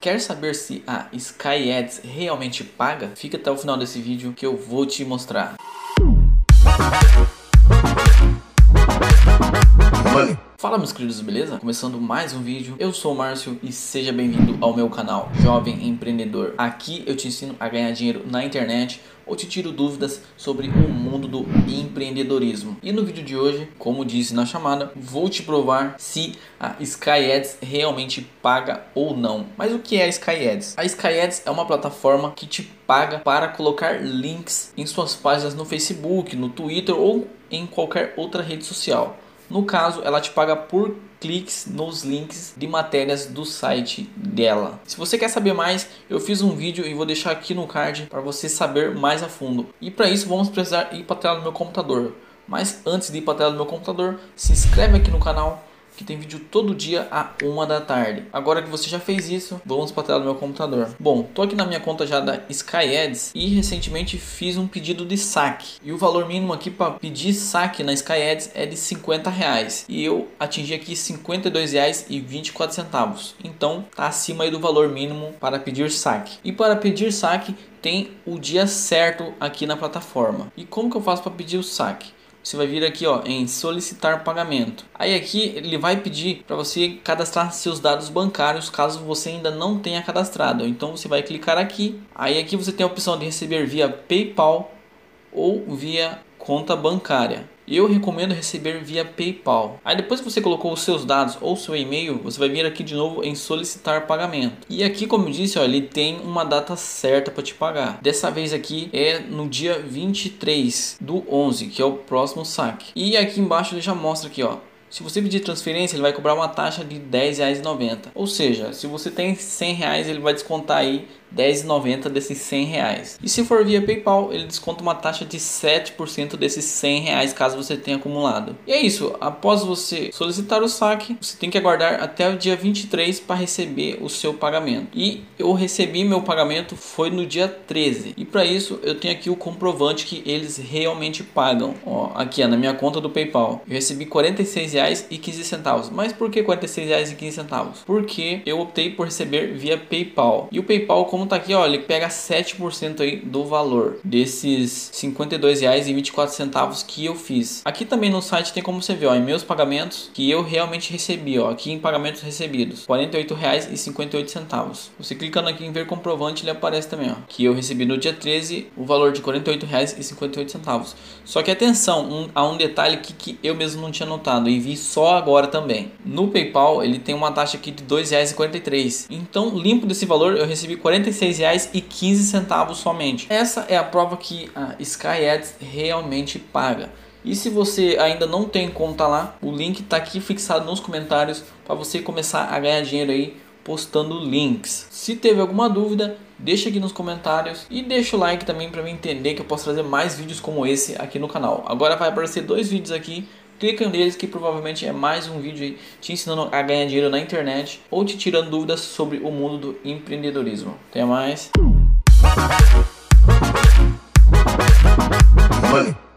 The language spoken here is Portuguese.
Quer saber se a Sky Ads realmente paga? Fica até o final desse vídeo que eu vou te mostrar. Fala meus queridos, beleza? Começando mais um vídeo, eu sou o Márcio e seja bem-vindo ao meu canal Jovem Empreendedor. Aqui eu te ensino a ganhar dinheiro na internet ou te tiro dúvidas sobre o mundo do empreendedorismo. E no vídeo de hoje, como disse na chamada, vou te provar se a Sky Ads realmente paga ou não. Mas o que é a Sky Ads? A Sky Ads é uma plataforma que te paga para colocar links em suas páginas no Facebook, no Twitter ou em qualquer outra rede social. No caso, ela te paga por cliques nos links de matérias do site dela. Se você quer saber mais, eu fiz um vídeo e vou deixar aqui no card para você saber mais a fundo. E para isso vamos precisar ir para a tela do meu computador. Mas antes de ir para a tela do meu computador, se inscreve aqui no canal, que tem vídeo todo dia a uma da tarde. Agora que você já fez isso, vamos para a tela do meu computador. Bom, tô aqui na minha conta já da Sky Ads e recentemente fiz um pedido de saque. E o valor mínimo aqui para pedir saque na Sky Ads é de 50 reais. E eu atingi aqui 52 reais e 24 centavos. Então tá acima do valor mínimo para pedir saque. E para pedir saque tem o dia certo aqui na plataforma. E como que eu faço para pedir o saque? Você vai vir aqui ó, em solicitar pagamento. Aí aqui ele vai pedir para você cadastrar seus dados bancários caso você ainda não tenha cadastrado. Então você vai clicar aqui. Aí aqui você tem a opção de receber via PayPal ou via conta bancária eu recomendo receber via PayPal. Aí depois que você colocou os seus dados ou seu e-mail, você vai vir aqui de novo em solicitar pagamento. E aqui, como eu disse, ó, ele tem uma data certa para te pagar. Dessa vez aqui é no dia 23 do 11, que é o próximo saque. E aqui embaixo ele já mostra aqui, ó, se você pedir transferência, ele vai cobrar uma taxa de R$10,90. Ou seja, se você tem R$100, ele vai descontar aí R$10,90 desses R$100. E se for via PayPal, ele desconta uma taxa de 7% desses R$100 caso você tenha acumulado. E é isso, após você solicitar o saque, você tem que aguardar até o dia 23 para receber o seu pagamento. E eu recebi meu pagamento foi no dia 13. E para isso, eu tenho aqui o comprovante que eles realmente pagam. Ó, aqui ó, na minha conta do PayPal, eu recebi R$46,00 46,15. Mas por que R$ 46,15? Porque eu optei por receber via PayPal. E o PayPal, como tá aqui, ó, ele pega 7% aí do valor desses R$ 52,24 que eu fiz. Aqui também no site tem como você ver, ó, em meus pagamentos que eu realmente recebi, ó, aqui em pagamentos recebidos, R$ 48,58. Você clicando aqui em ver comprovante, ele aparece também, ó, que eu recebi no dia 13 o valor de R$ 48,58. Só que atenção um, a um detalhe que, que eu mesmo não tinha notado vi só agora também. No PayPal, ele tem uma taxa aqui de R$ 2,43. Então, limpo desse valor, eu recebi R$ 46,15 somente. Essa é a prova que a Sky Ads realmente paga. E se você ainda não tem conta lá, o link está aqui fixado nos comentários para você começar a ganhar dinheiro aí postando links. Se teve alguma dúvida, deixa aqui nos comentários e deixa o like também para me entender que eu posso trazer mais vídeos como esse aqui no canal. Agora vai aparecer dois vídeos aqui clica neles que provavelmente é mais um vídeo te ensinando a ganhar dinheiro na internet ou te tirando dúvidas sobre o mundo do empreendedorismo. Até mais. Money.